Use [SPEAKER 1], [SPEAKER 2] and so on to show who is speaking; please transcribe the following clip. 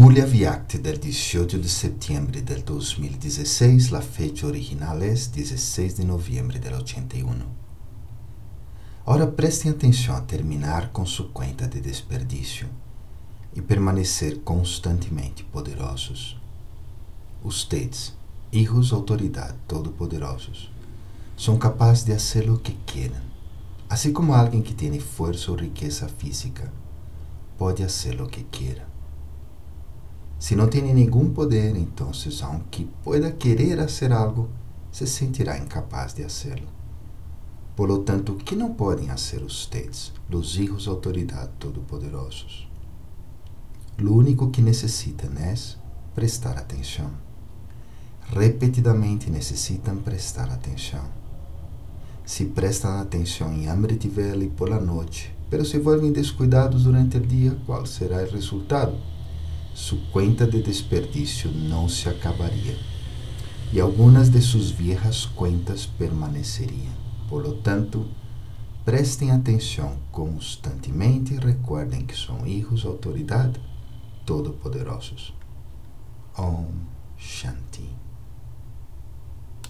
[SPEAKER 1] Mulher Viacte del 18 de setembro del 2016, la fecha original es 16 de noviembre del 81. Ahora prestem atenção a terminar com sua conta de desperdício e permanecer constantemente poderosos. Ustedes, hijos autoridade todo-poderosos, são capazes de fazer o que queiram, assim como alguém que tem força ou riqueza física pode fazer o que queira. Se não tem nenhum poder, então, aunque pueda querer fazer algo, se sentirá incapaz de hacerlo. Por lo tanto, que não podem fazer ustedes, os hijos de autoridade todo-poderosos? Lo único que necessitam é prestar atenção. Repetidamente necessitam prestar atenção. Se prestam atenção em Amritvela e por la noite, pero se volvem descuidados durante o dia, qual será o resultado? Conta de desperdício não se acabaria e algumas de suas viejas contas permaneceriam. Por lo tanto, prestem atenção constantemente e recordem que são hijos de autoridade todo-poderosos. Om Shanti.